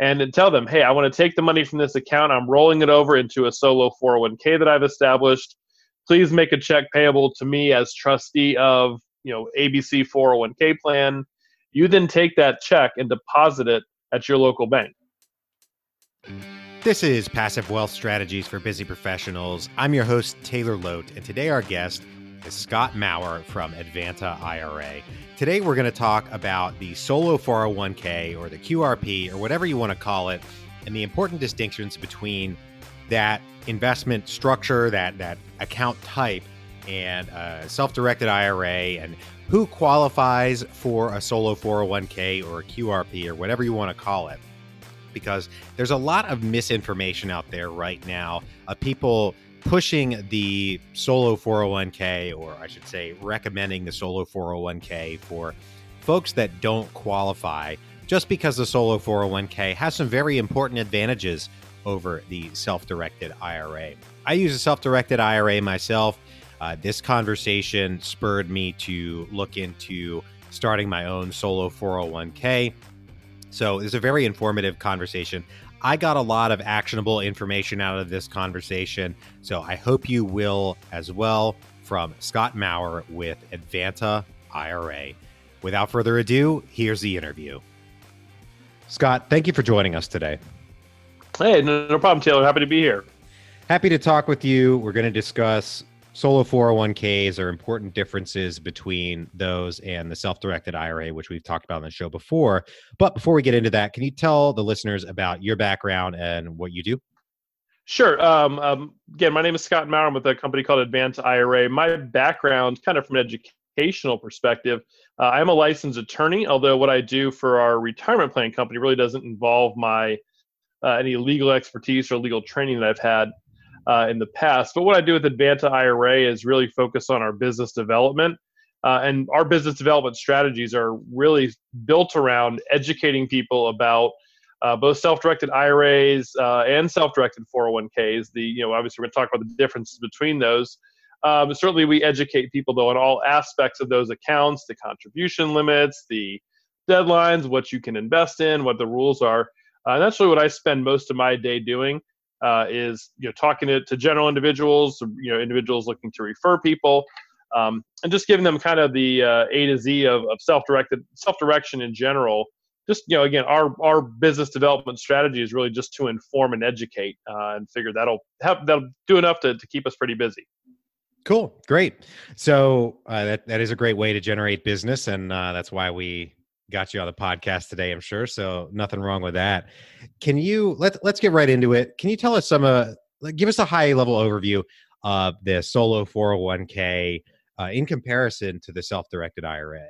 and tell them, hey, I want to take the money from this account. I'm rolling it over into a solo 401k that I've established. Please make a check payable to me as trustee of you know ABC 401k plan. You then take that check and deposit it at your local bank. This is Passive Wealth Strategies for Busy Professionals. I'm your host, Taylor Loht, and today our guest is Scott Maurer from Advanta IRA. Today we're going to talk about the solo 401k or the QRP or whatever you want to call it, and the important distinctions between that investment structure, that that account type, and uh, a self-directed IRA, and who qualifies for a solo 401k or a QRP or whatever you want to call it because there's a lot of misinformation out there right now of people pushing the solo 401k, or I should say, recommending the solo 401k for folks that don't qualify, just because the solo 401k has some very important advantages over the self directed IRA. I use a self directed IRA myself. Uh, this conversation spurred me to look into starting my own solo 401k. So it's a very informative conversation. I got a lot of actionable information out of this conversation. So I hope you will as well from Scott Maurer with Advanta IRA. Without further ado, here's the interview. Scott, thank you for joining us today. Hey, no, no problem, Taylor. Happy to be here. Happy to talk with you. We're going to discuss solo 401ks are important differences between those and the self-directed IRA, which we've talked about on the show before. But before we get into that, can you tell the listeners about your background and what you do? Sure. Um, um, again, my name is Scott Maurer. I'm with a company called Advanta IRA. My background, kind of from an educational perspective, uh, I'm a licensed attorney. Although what I do for our retirement plan company really doesn't involve my uh, any legal expertise or legal training that I've had uh, in the past. But what I do with Advanta IRA is really focus on our business development. Uh, and our business development strategies are really built around educating people about uh, both self-directed IRAs uh, and self-directed 401ks. The you know obviously we're going to talk about the differences between those. Um, certainly, we educate people though on all aspects of those accounts, the contribution limits, the deadlines, what you can invest in, what the rules are. Uh, and that's really what I spend most of my day doing uh, is you know talking to, to general individuals, you know individuals looking to refer people, um, and just giving them kind of the uh, A to Z of, of self-directed self-direction in general. Just you know, again, our our business development strategy is really just to inform and educate, uh, and figure that'll help that'll do enough to, to keep us pretty busy. Cool, great. So uh, that that is a great way to generate business, and uh, that's why we got you on the podcast today, I'm sure. So nothing wrong with that. Can you let let's get right into it. Can you tell us some uh give us a high level overview of the solo 401k uh, in comparison to the self-directed IRA?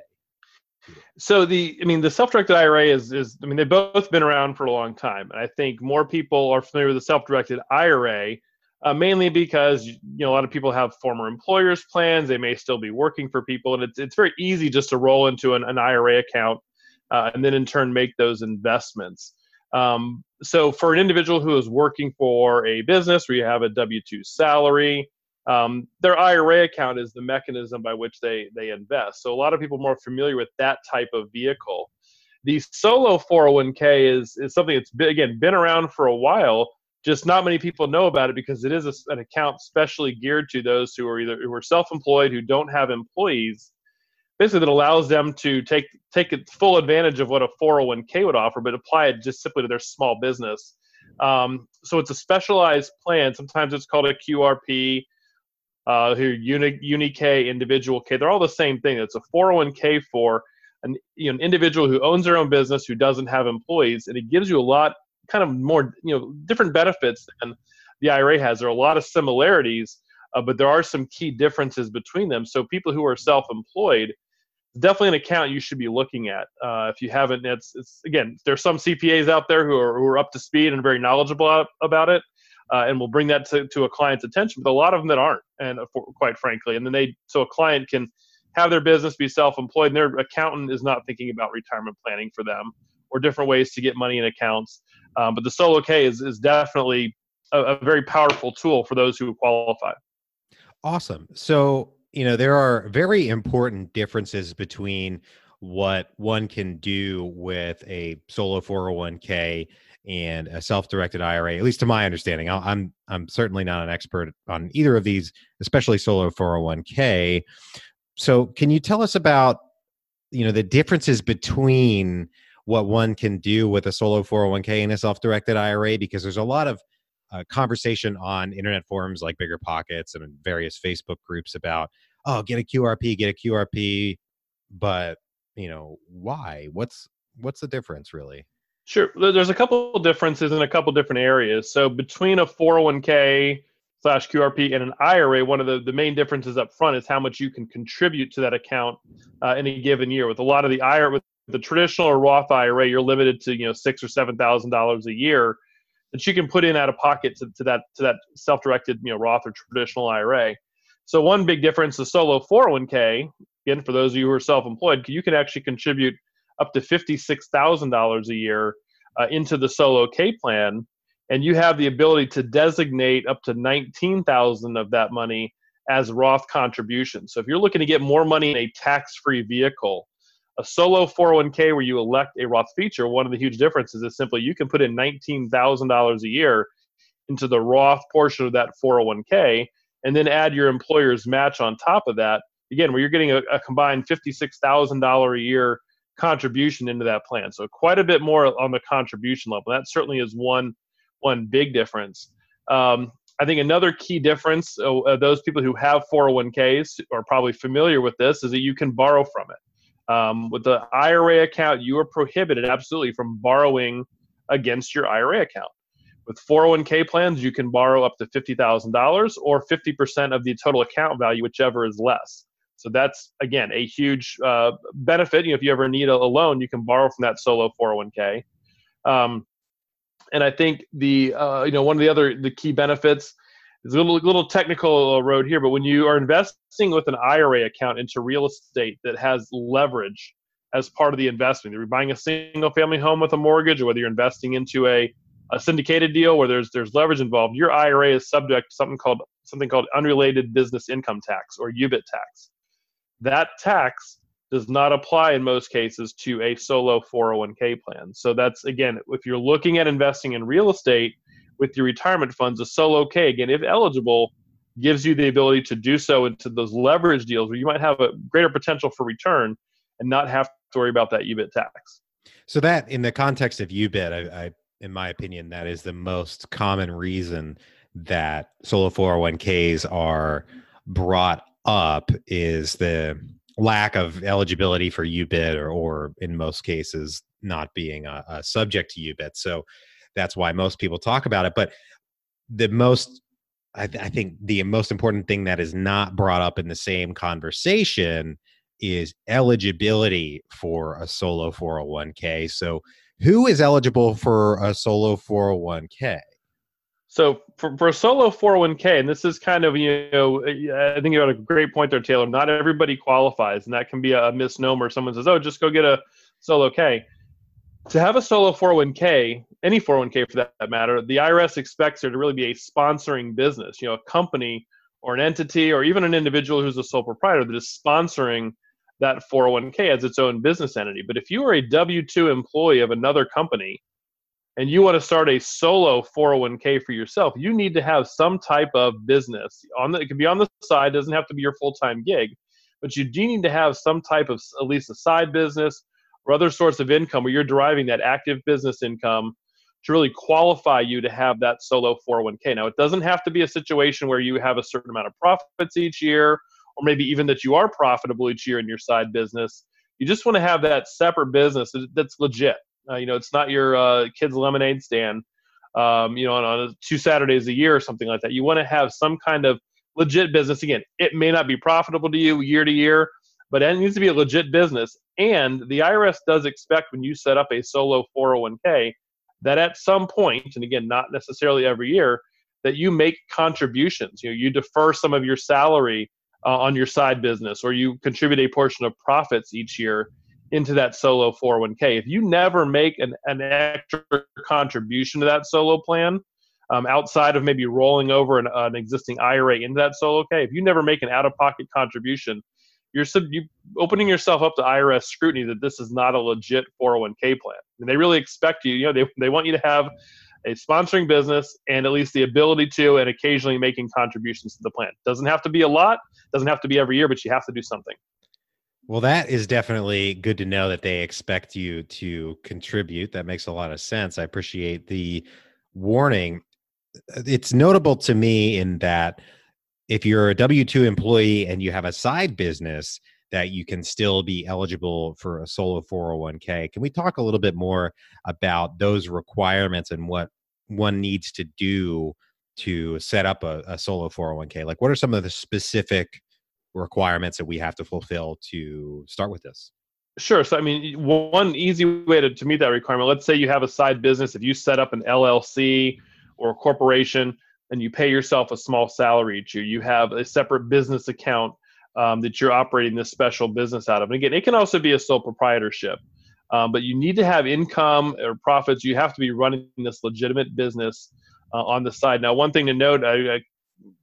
So the I mean the self-directed IRA is is I mean they've both been around for a long time. And I think more people are familiar with the self-directed IRA uh, mainly because you know a lot of people have former employers plans they may still be working for people and it's, it's very easy just to roll into an, an ira account uh, and then in turn make those investments. Um, so for an individual who is working for a business where you have a W-2 salary, um, their IRA account is the mechanism by which they they invest. So a lot of people are more familiar with that type of vehicle. The solo 401k is is something that's been, again been around for a while. Just not many people know about it because it is a, an account specially geared to those who are either who are self-employed who don't have employees basically that allows them to take take full advantage of what a 401k would offer, but apply it just simply to their small business. Um, so it's a specialized plan. Sometimes it's called a QRP, uh, here Uni, UniK, Individual K. They're all the same thing. It's a 401k for an, you know, an individual who owns their own business who doesn't have employees, and it gives you a lot, kind of more, you know, different benefits than the IRA has. There are a lot of similarities, uh, but there are some key differences between them. So people who are self-employed definitely an account you should be looking at. Uh, if you haven't, it's, it's again, there's some CPAs out there who are, who are up to speed and very knowledgeable about it. Uh, and will bring that to, to a client's attention, but a lot of them that aren't, and quite frankly, and then they so a client can have their business be self-employed, and their accountant is not thinking about retirement planning for them or different ways to get money in accounts. Um, but the solo K is is definitely a, a very powerful tool for those who qualify. Awesome. So you know there are very important differences between what one can do with a solo 401k and a self-directed IRA. At least to my understanding, I'm I'm certainly not an expert on either of these, especially solo 401k. So, can you tell us about you know the differences between what one can do with a solo 401k and a self-directed IRA? Because there's a lot of uh, conversation on internet forums like Bigger Pockets and various Facebook groups about, oh, get a QRP, get a QRP, but you know why? What's what's the difference really? Sure. There's a couple differences in a couple different areas. So between a 401k slash QRP and an IRA, one of the, the main differences up front is how much you can contribute to that account uh, in a given year. With a lot of the IRA, with the traditional or Roth IRA, you're limited to you know six or seven thousand dollars a year that you can put in out of pocket to, to that to that self-directed you know Roth or traditional IRA. So one big difference, the solo 401k, again for those of you who are self-employed, you can actually contribute up to $56,000 a year uh, into the solo K plan. And you have the ability to designate up to 19,000 of that money as Roth contributions. So if you're looking to get more money in a tax-free vehicle, a solo 401k where you elect a Roth feature, one of the huge differences is simply you can put in $19,000 a year into the Roth portion of that 401k and then add your employer's match on top of that. Again, where you're getting a, a combined $56,000 a year contribution into that plan. So quite a bit more on the contribution level. That certainly is one one big difference. Um, I think another key difference, uh, uh those people who have 401ks are probably familiar with this, is that you can borrow from it. Um, with the IRA account, you are prohibited absolutely from borrowing against your IRA account. With 401k plans, you can borrow up to $50,000 or 50% of the total account value, whichever is less. So that's again a huge uh, benefit. You know, if you ever need a, loan, you can borrow from that solo 401k. Um, and I think the uh, you know one of the other the key benefits is a little little technical uh, road here, but when you are investing with an IRA account into real estate that has leverage as part of the investment, you're buying a single family home with a mortgage, or whether you're investing into a a syndicated deal where there's there's leverage involved, your IRA is subject to something called something called unrelated business income tax or UBIT tax that tax does not apply in most cases to a solo 401k plan. So that's again, if you're looking at investing in real estate with your retirement funds, a solo K again, if eligible, gives you the ability to do so into those leverage deals where you might have a greater potential for return and not have to worry about that UBIT tax. So that, in the context of UBIT, I, I in my opinion, that is the most common reason that solo 401ks are brought up is the lack of eligibility for UBIT or, or in most cases not being a, a subject to UBIT. So that's why most people talk about it. But the most I, th- I, think the most important thing that is not brought up in the same conversation is eligibility for a solo 401k. So, who is eligible for a solo 401k? So for, for a solo 401k, and this is kind of, you know, I think you had a great point there, Taylor. Not everybody qualifies, and that can be a misnomer. Someone says, oh, just go get a solo K. To have a solo 401k, any 401k for that matter, the IRS expects there to really be a sponsoring business, you know, a company or an entity or even an individual who's a sole proprietor that is sponsoring that 401k as its own business entity. But if you are a W 2 employee of another company, and you want to start a solo 401k for yourself, you need to have some type of business on the, it can be on the side, doesn't have to be your full-time gig, but you do need to have some type of at least a side business or other source of income where you're deriving that active business income to really qualify you to have that solo 401k. Now, it doesn't have to be a situation where you have a certain amount of profits each year, or maybe even that you are profitable each year in your side business. You just want to have that separate business that's legit. Uh, you know, it's not your uh, kid's lemonade stand. Um, you know, on, on two Saturdays a year or something like that. You want to have some kind of legit business. Again, it may not be profitable to you year to year, but it needs to be a legit business. And the IRS does expect when you set up a solo 401k that at some point, and again, not necessarily every year, that you make contributions. You know, you defer some of your salary uh, on your side business, or you contribute a portion of profits each year into that solo 401k. If you never make an, an extra contribution to that solo plan, um, outside of maybe rolling over an, an, existing IRA into that solo K, if you never make an out of pocket contribution, you're sub, you opening yourself up to IRS scrutiny that this is not a legit 401k plan. And they really expect you, you know, they, they want you to have a sponsoring business and at least the ability to and occasionally making contributions to the plan. Doesn't have to be a lot, doesn't have to be every year, but you have to do something. Well, that is definitely good to know that they expect you to contribute. That makes a lot of sense. I appreciate the warning. It's notable to me in that if you're a W 2 employee and you have a side business, that you can still be eligible for a solo 401k. Can we talk a little bit more about those requirements and what one needs to do to set up a, a solo 401k? Like, what are some of the specific requirements that we have to fulfill to start with this? Sure. So, I mean, one easy way to, to meet that requirement, let's say you have a side business. If you set up an LLC or a corporation and you pay yourself a small salary each year, you have a separate business account um, that you're operating this special business out of. And again, it can also be a sole proprietorship, um, but you need to have income or profits. You have to be running this legitimate business uh, on the side. Now, one thing to note, I, I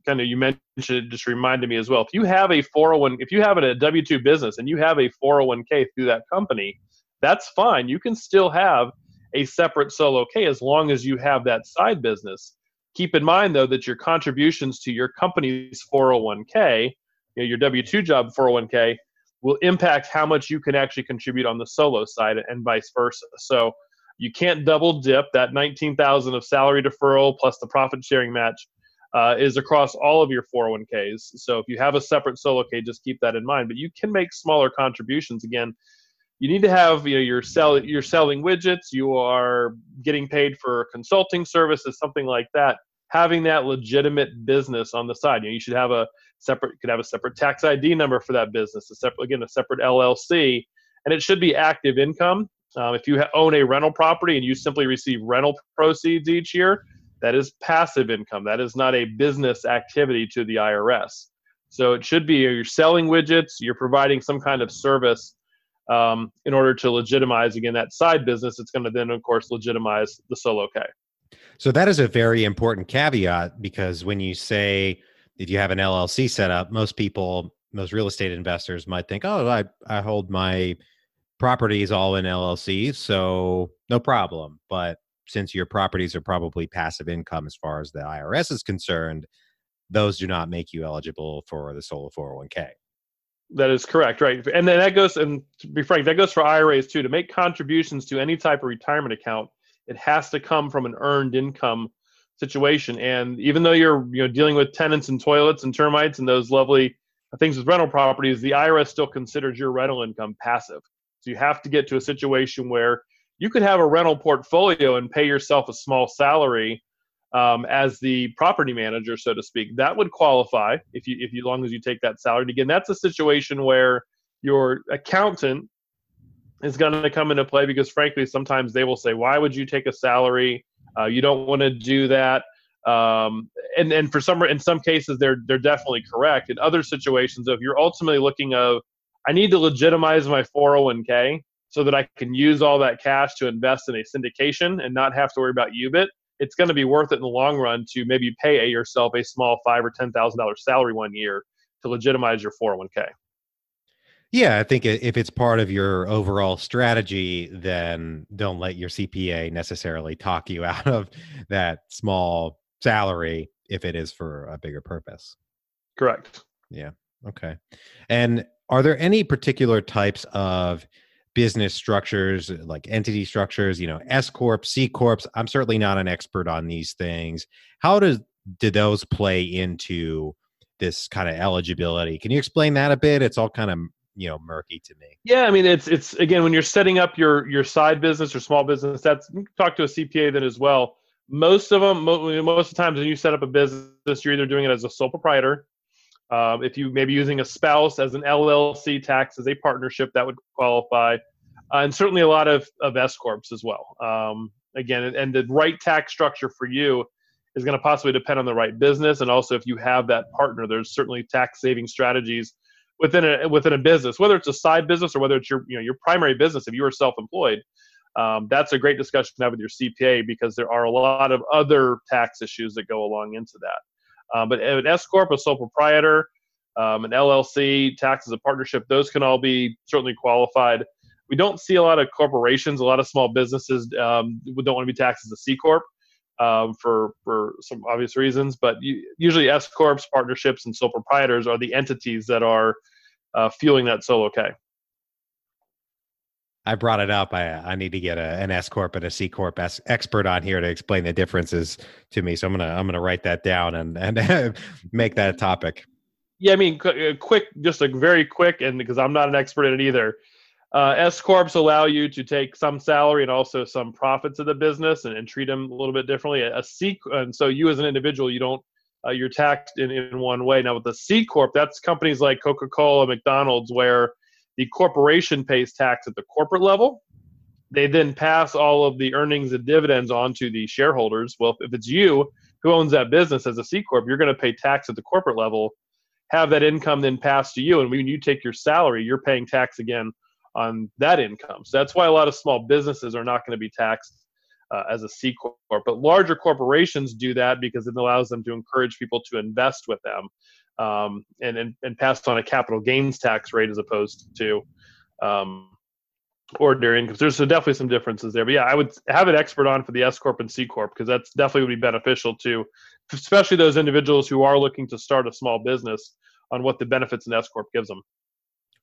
kind of you mentioned it just reminded me as well. If you have a 401, if you have a W 2 business and you have a 401k through that company, that's fine. You can still have a separate solo K as long as you have that side business. Keep in mind though that your contributions to your company's 401k you know, your W two job 401k will impact how much you can actually contribute on the solo side and vice versa. So you can't double dip. That 19,000 of salary deferral plus the profit sharing match uh, is across all of your 401ks. So if you have a separate solo K, just keep that in mind. But you can make smaller contributions. Again, you need to have you know you're sell you're selling widgets, you are getting paid for consulting services, something like that. Having that legitimate business on the side, you know, you should have a separate you could have a separate tax id number for that business a separate again a separate llc and it should be active income. Um, if you own a rental property and you simply receive rental proceeds each year that is passive income. That is not a business activity to the irs so it should be you're selling widgets you're providing some kind of service um, in order to legitimize again that side business it's going to then of course legitimize the solo k so that is a very important caveat because when you say if you have an LLC set up, most people, most real estate investors might think, oh, I, I hold my properties all in LLCs, so no problem. But since your properties are probably passive income as far as the IRS is concerned, those do not make you eligible for the solo 401k. That is correct, right? And then that goes, and to be frank, that goes for IRAs too. To make contributions to any type of retirement account, it has to come from an earned income situation. And even though you're you know dealing with tenants and toilets and termites and those lovely things with rental properties, the IRS still considers your rental income passive. So you have to get to a situation where you could have a rental portfolio and pay yourself a small salary um, as the property manager, so to speak. That would qualify if you if you long as you take that salary. And again, that's a situation where your accountant is going to come into play because frankly sometimes they will say why would you take a salary uh, you don't want to do that. Um, and and for some in some cases they're they're definitely correct. In other situations, if you're ultimately looking of, I need to legitimize my 401k so that I can use all that cash to invest in a syndication and not have to worry about UBIT. It's going to be worth it in the long run to maybe pay yourself a small five or ten thousand dollar salary one year to legitimize your 401k. Yeah, I think if it's part of your overall strategy, then don't let your CPA necessarily talk you out of that small salary if it is for a bigger purpose. Correct. Yeah. Okay. And are there any particular types of business structures, like entity structures, you know, S corp, C corps? I'm certainly not an expert on these things. How does do those play into this kind of eligibility? Can you explain that a bit? It's all kind of you know murky to me. Yeah i mean it's it's again when you're setting up your your side business or small business that's talk to a cpa then as well. Most of them most of the times when you set up a business you're either doing it as a sole proprietor um, if you maybe using a spouse as an llc tax as a partnership that would qualify. Uh, and certainly a lot of of s corps as well. Um, again and, and the right tax structure for you is going to possibly depend on the right business. And also if you have that partner there's certainly tax saving strategies within a within a business, whether it's a side business or whether it's your you know your primary business. If you are self-employed, um, that's a great discussion to have with your CPA because there are a lot of other tax issues that go along into that. Um, but an S corp, a sole proprietor, um, an LLC, tax as a partnership, those can all be certainly qualified. We don't see a lot of corporations, a lot of small businesses um, don't want to be taxed as a C corp um, for for some obvious reasons. But you, usually, S corps, partnerships, and sole proprietors are the entities that are uh, fueling that solo K. I brought it up. I I need to get a, an S corp and a C corp S expert on here to explain the differences to me. So I'm gonna I'm gonna write that down and and make that a topic. Yeah, I mean, uh, quick, just a very quick, and because I'm not an expert in it either. Uh, S corps allow you to take some salary and also some profits of the business and, and treat them a little bit differently. A C, and so you as an individual, you don't uh, you're taxed in, in one way. Now with the C corp, that's companies like Coca-Cola, McDonald's, where the corporation pays tax at the corporate level. They then pass all of the earnings and dividends on to the shareholders. Well, if it's you who owns that business as a C corp, you're going to pay tax at the corporate level. Have that income then passed to you, and when you take your salary, you're paying tax again on that income. So that's why a lot of small businesses are not going to be taxed uh, as a C corp. But larger corporations do that because it allows them to encourage people to invest with them um, and, and and pass on a capital gains tax rate as opposed to um, ordinary income. There's so definitely some differences there. But yeah, I would have an expert on for the S corp and C corp because that's definitely would be beneficial to, especially those individuals who are looking to start a small business on what the benefits an S corp gives them.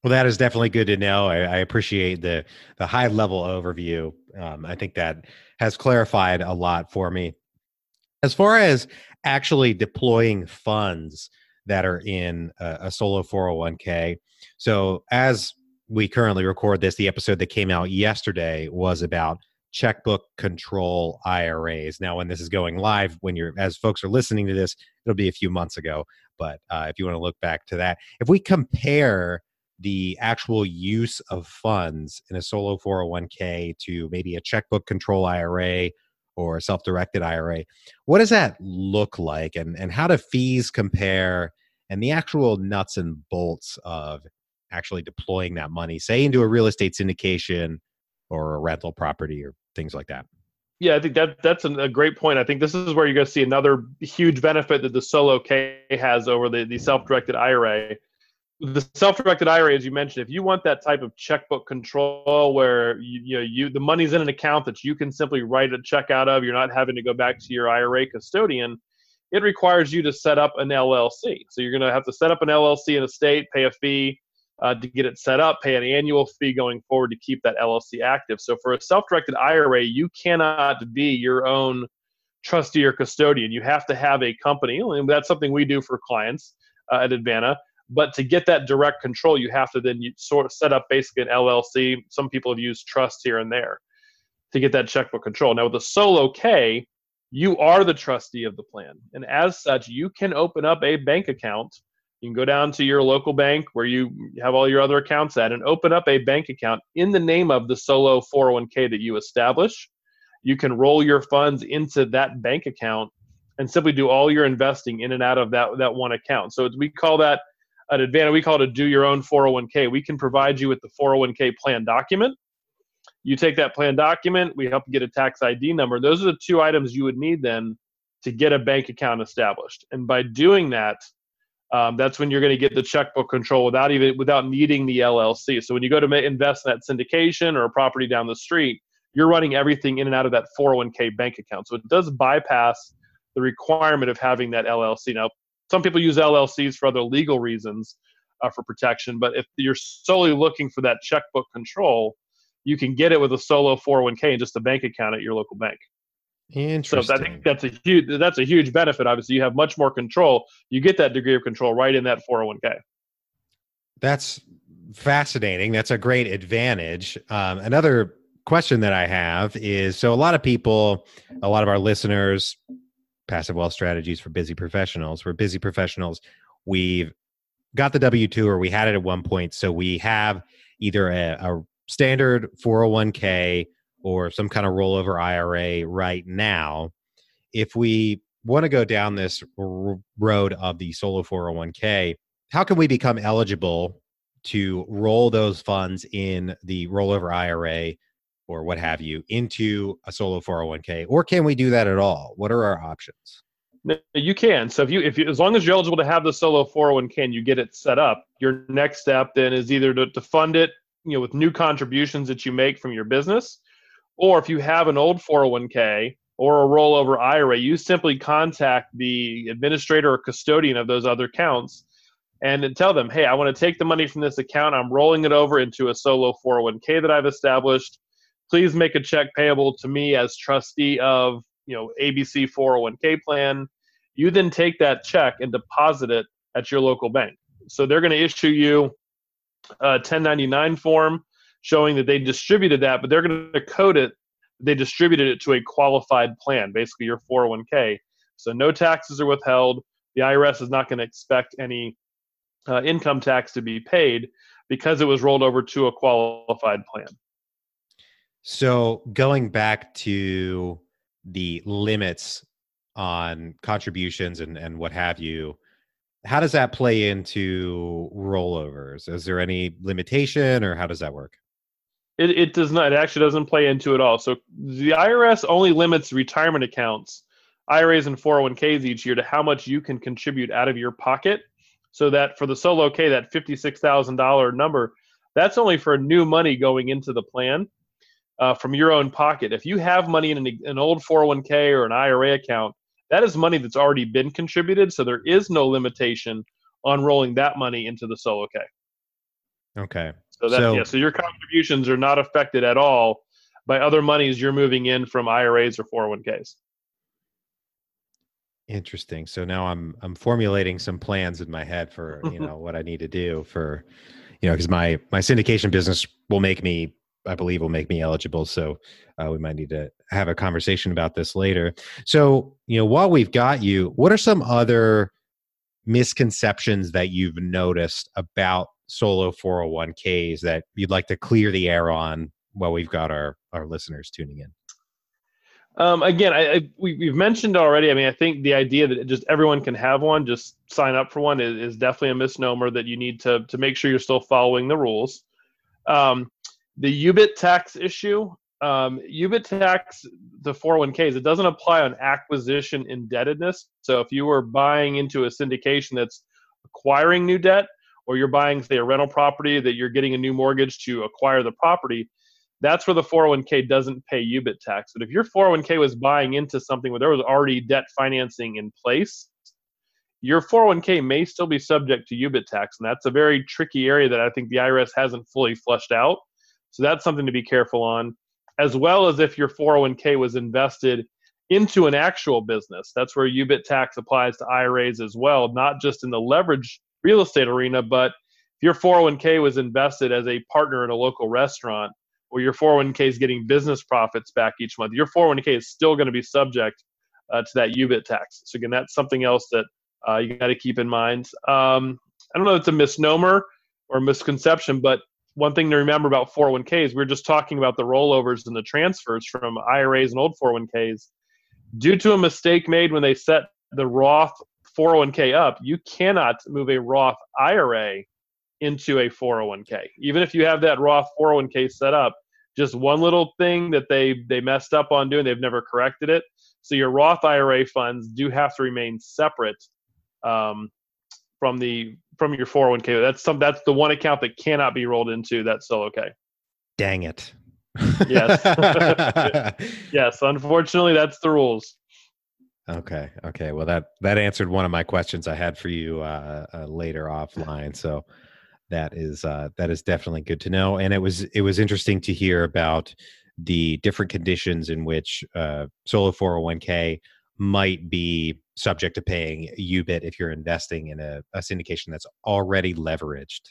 Well, that is definitely good to know. I, I appreciate the the high level overview. Um, I think that has clarified a lot for me. As far as actually deploying funds that are in a, a solo 401k, so as we currently record this, the episode that came out yesterday was about checkbook control IRAs. Now, when this is going live, when you're as folks are listening to this, it'll be a few months ago. But uh, if you want to look back to that, if we compare the actual use of funds in a solo 401k to maybe a checkbook control IRA or a self-directed IRA. What does that look like and and how do fees compare and the actual nuts and bolts of actually deploying that money say into a real estate syndication or a rental property or things like that? Yeah, I think that that's a great point. I think this is where you're going to see another huge benefit that the solo K has over the, the self-directed IRA the self-directed IRA, as you mentioned, if you want that type of checkbook control where you, you know you the money's in an account that you can simply write a check out of, you're not having to go back to your IRA custodian. It requires you to set up an LLC. So you're going to have to set up an LLC in a state, pay a fee uh, to get it set up, pay an annual fee going forward to keep that LLC active. So for a self-directed IRA, you cannot be your own trustee or custodian. You have to have a company, and that's something we do for clients uh, at Advanta but to get that direct control, you have to then sort of set up basically an LLC. Some people have used trust here and there to get that checkbook control. Now with a solo K, you are the trustee of the plan, and as such, you can open up a bank account. You can go down to your local bank where you have all your other accounts at and open up a bank account in the name of the solo 401k that you establish. You can roll your funds into that bank account and simply do all your investing in and out of that, that one account. So we call that an advantage. We call it a do your own 401k. We can provide you with the 401k plan document. You take that plan document, we help you get a tax ID number. Those are the two items you would need then to get a bank account established. And by doing that, um, that's when you're going to get the checkbook control without even without needing the LLC. So when you go to invest in that syndication or a property down the street, you're running everything in and out of that 401k bank account. So it does bypass the requirement of having that LLC. Now, some people use LLCs for other legal reasons uh, for protection, but if you're solely looking for that checkbook control, you can get it with a solo 401k and just a bank account at your local bank. Interesting. So I think that's a huge that's a huge benefit. Obviously, you have much more control. You get that degree of control right in that 401k. That's fascinating. That's a great advantage. Um, another question that I have is so a lot of people, a lot of our listeners, passive wealth strategies for busy professionals. We're busy professionals. We've got the W 2 or we had it at one point. So we have either a, a standard 401k or some kind of rollover IRA right now. If we want to go down this road of the solo 401k, how can we become eligible to roll those funds in the rollover IRA or what have you into a solo 401k or can we do that at all what are our options you can. So if you if you as long as you're eligible to have the solo 401k and you get it set up, your next step then is either to, to fund it, you know, with new contributions that you make from your business, or if you have an old 401k or a rollover IRA, you simply contact the administrator or custodian of those other accounts and tell them, hey, I want to take the money from this account. I'm rolling it over into a solo 401k that I've established. Please make a check payable to me as trustee of, you know, ABC 401k plan. You then take that check and deposit it at your local bank. So they're going to issue you a 1099 form showing that they distributed that, but they're going to code it. They distributed it to a qualified plan, basically your 401k. So no taxes are withheld. The IRS is not going to expect any uh, income tax to be paid because it was rolled over to a qualified plan. So going back to the limits on contributions and, and what have you, how does that play into rollovers? Is there any limitation or how does that work? It, it does not. It actually doesn't play into it all. So the IRS only limits retirement accounts, IRAs and 401ks each year to how much you can contribute out of your pocket so that for the solo K, that $56,000 number, that's only for new money going into the plan uh, from your own pocket. If you have money in an, an old 401k or an IRA account, that is money that's already been contributed. So there is no limitation on rolling that money into the solo K. Okay. So that so, yeah, so your contributions are not affected at all by other monies you're moving in from IRAs or 401ks. Interesting. So now I'm I'm formulating some plans in my head for you know what I need to do for you know because my my syndication business will make me I believe will make me eligible. So uh, we might need to have a conversation about this later. So you know while we've got you, what are some other misconceptions that you've noticed about solo 401ks that you'd like to clear the air on while we've got our our listeners tuning in? Um, again, I, I, we, have mentioned already. I mean, I think the idea that just everyone can have one, just sign up for one, is, is definitely a misnomer. That you need to to make sure you're still following the rules. Um, the UBIT tax issue, um, UBIT tax, the 401ks, it doesn't apply on acquisition indebtedness. So if you were buying into a syndication that's acquiring new debt, or you're buying, say, a rental property that you're getting a new mortgage to acquire the property, that's where the 401k doesn't pay UBIT tax. But if your 401k was buying into something where there was already debt financing in place, your 401k may still be subject to UBIT tax. And that's a very tricky area that I think the IRS hasn't fully flushed out. So that's something to be careful on, as well as if your 401k was invested into an actual business. That's where UBIT tax applies to IRAs as well, not just in the leverage real estate arena, but if your 401k was invested as a partner in a local restaurant, or your 401k is getting business profits back each month, your 401k is still going to be subject uh, to that UBIT tax. So again, that's something else that uh, you got to keep in mind. Um, I don't know if it's a misnomer or misconception, but one thing to remember about 401ks, we are just talking about the rollovers and the transfers from IRAs and old 401ks. Due to a mistake made when they set the Roth 401k up, you cannot move a Roth IRA into a 401k. Even if you have that Roth 401k set up, just one little thing that they they messed up on doing they've never corrected it so your roth ira funds do have to remain separate um, from the from your 401k that's some that's the one account that cannot be rolled into that solo k dang it. Yes. Yes unfortunately that's the rules. Okay okay. Well that that answered one of my questions i had for you uh, uh later offline. So that is uh, that is definitely good to know. And it was it was interesting to hear about the different conditions in which uh, solo 401k might be subject to paying ubit if you're investing in a, a syndication that's already leveraged.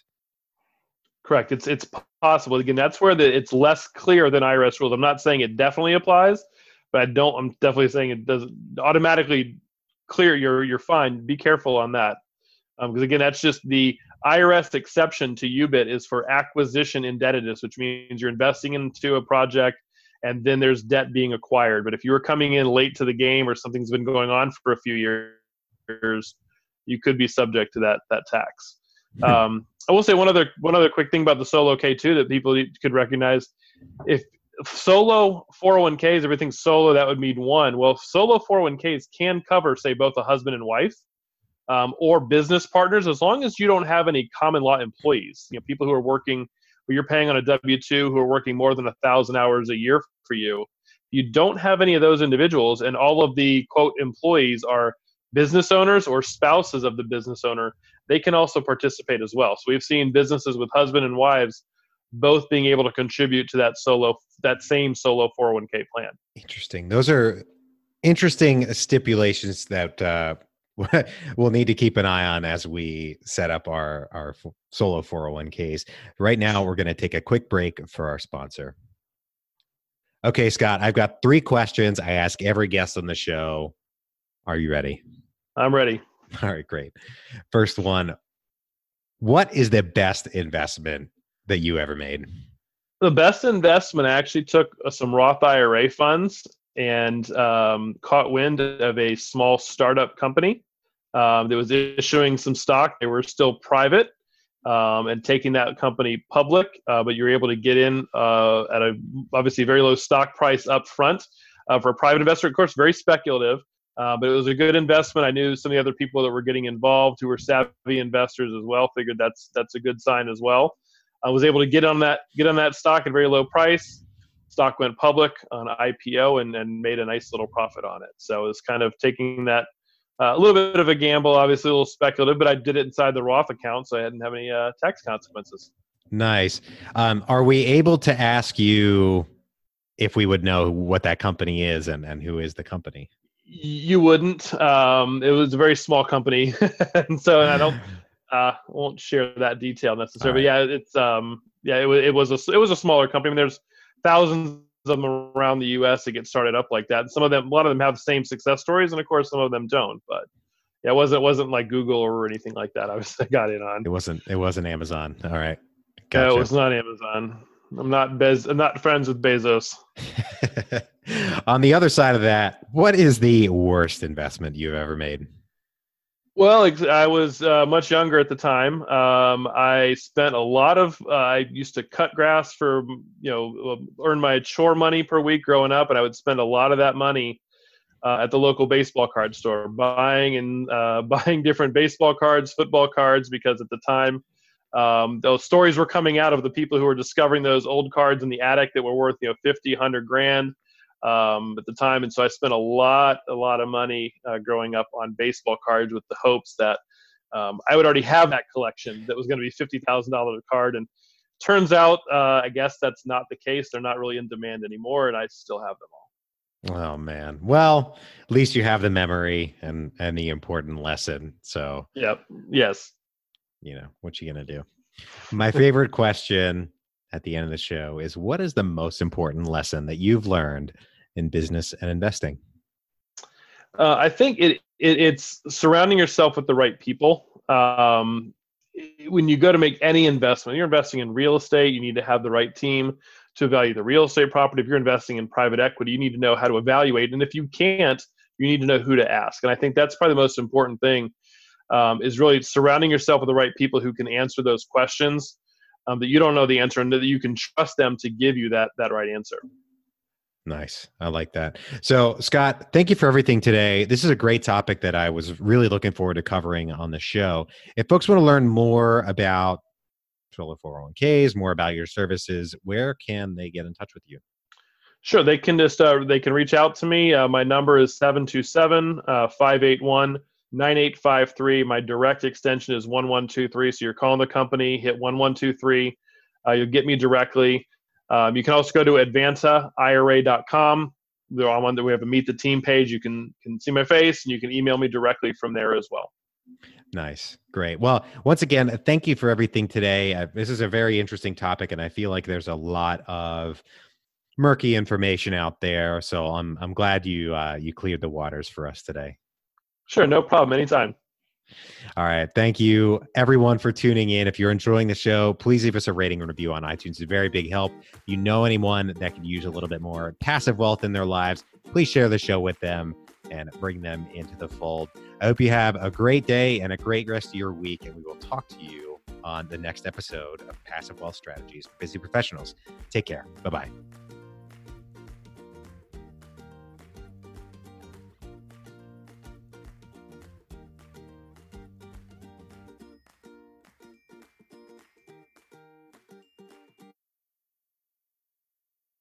Correct. It's it's possible. Again that's where the, it's less clear than irs rules. I'm not saying it definitely applies but i don't i'm definitely saying it doesn't automatically clear you're you're fine. Be careful on that. Because um, again that's just the IRS exception to UBIT is for acquisition indebtedness, which means you're investing into a project and then there's debt being acquired. But if you were coming in late to the game or something's been going on for a few years, you could be subject to that that tax. Hmm. Um, I will say one other one other quick thing about the solo K two that people could recognize. If solo 401ks, everything solo, that would mean one. Well, solo 401ks can cover, say, both a husband and wife um, or business partners, as long as you don't have any common law employees. You know, people who are working, who you're paying on a W 2 who are working more than a thousand hours a year for you. You don't have any of those individuals, and all of the quote employees are business owners or spouses of the business owner. They can also participate as well. So we've seen businesses with husband and wives both being able to contribute to that solo that same solo 401k plan. Interesting. Those are interesting stipulations that uh, we'll need to keep an eye on as we set up our our solo 401ks. Right now, we're going to take a quick break for our sponsor. Okay, Scott, I've got three questions I ask every guest on the show. Are you ready? I'm ready. All right, great. First one What is the best investment that you ever made? The best investment I actually took uh, some Roth IRA funds and um, caught wind of a small startup company um, that was issuing some stock. They were still private um, and taking that company public, uh, but you're able to get in uh, at a obviously very low stock price up front uh, for a private investor. Of course, very speculative, uh, but it was a good investment. I knew some of the other people that were getting involved who were savvy investors as well. Figured that's that's a good sign as well. I was able to get on that get on that stock at a very low price. Stock went public on IPO and, and made a nice little profit on it. So it was kind of taking that uh, a little bit of a gamble, obviously a little speculative, but I did it inside the Roth account, so I didn't have any uh, tax consequences. Nice. Um, are we able to ask you if we would know what that company is and, and who is the company? You wouldn't. Um, it was a very small company, and so and I don't uh, won't share that detail necessarily. Right. But yeah, it's um, yeah, it was it was a it was a smaller company. I mean, there's thousands them around the U.S. that get started up like that. And Some of them, a lot of them have the same success stories, and of course, some of them don't. But yeah, it wasn't it wasn't like Google or anything like that. I was I got in on. It wasn't it wasn't Amazon. All right. Gotcha. Yeah, it was not Amazon. I'm not Bez. I'm not friends with Bezos. on the other side of that, what is the worst investment you've ever made? Well, I was uh, much younger at the time. Um, I spent a lot of. Uh, I used to cut grass for you know earn my chore money per week growing up, and I would spend a lot of that money uh, at the local baseball card store, buying and uh, buying different baseball cards, football cards, because at the time um, those stories were coming out of the people who were discovering those old cards in the attic that were worth you know 50, 100 grand um, at the time, and so I spent a lot, a lot of money uh, growing up on baseball cards with the hopes that um, I would already have that collection that was going to be fifty thousand dollars a card. And turns out, uh, I guess that's not the case. They're not really in demand anymore, and I still have them all. Oh man. Well, at least you have the memory and and the important lesson. So. Yep. Yes. You know what you gonna do. My favorite question at the end of the show is: What is the most important lesson that you've learned in business and investing? Uh, I think it, it, it's surrounding yourself with the right people. Um, when you go to make any investment, you're investing in real estate. You need to have the right team to evaluate the real estate property. If you're investing in private equity, you need to know how to evaluate. And if you can't, you need to know who to ask. And I think that's probably the most important thing um, is really surrounding yourself with the right people who can answer those questions um, that you don't know the answer and that you can trust them to give you that that right answer. Nice. I like that. So, Scott, thank you for everything today. This is a great topic that I was really looking forward to covering on the show. If folks want to learn more about Solo 401ks, more about your services, where can they get in touch with you? Sure, they can just uh, they can reach out to me. Uh, my number is 727 uh, 581 9853. My direct extension is 1123. So you're calling the company, hit 1123. Uh, you'll get me directly. Um, you can also go to advantaira.com. They're on one that we have a meet the team page. You can can see my face and you can email me directly from there as well. Nice. Great. Well, once again, thank you for everything today. Uh, this is a very interesting topic, and I feel like there's a lot of murky information out there. So I'm I'm glad you uh, you cleared the waters for us today. Sure, no problem. Anytime. All right. Thank you, everyone, for tuning in. If you're enjoying the show, please leave us a rating and review on iTunes. It's a very big help. If you know anyone that could use a little bit more passive wealth in their lives, please share the show with them and bring them into the fold. I hope you have a great day and a great rest of your week, and we will talk to you on the next episode of Passive Wealth Strategies for Busy Professionals. Take care. Bye bye.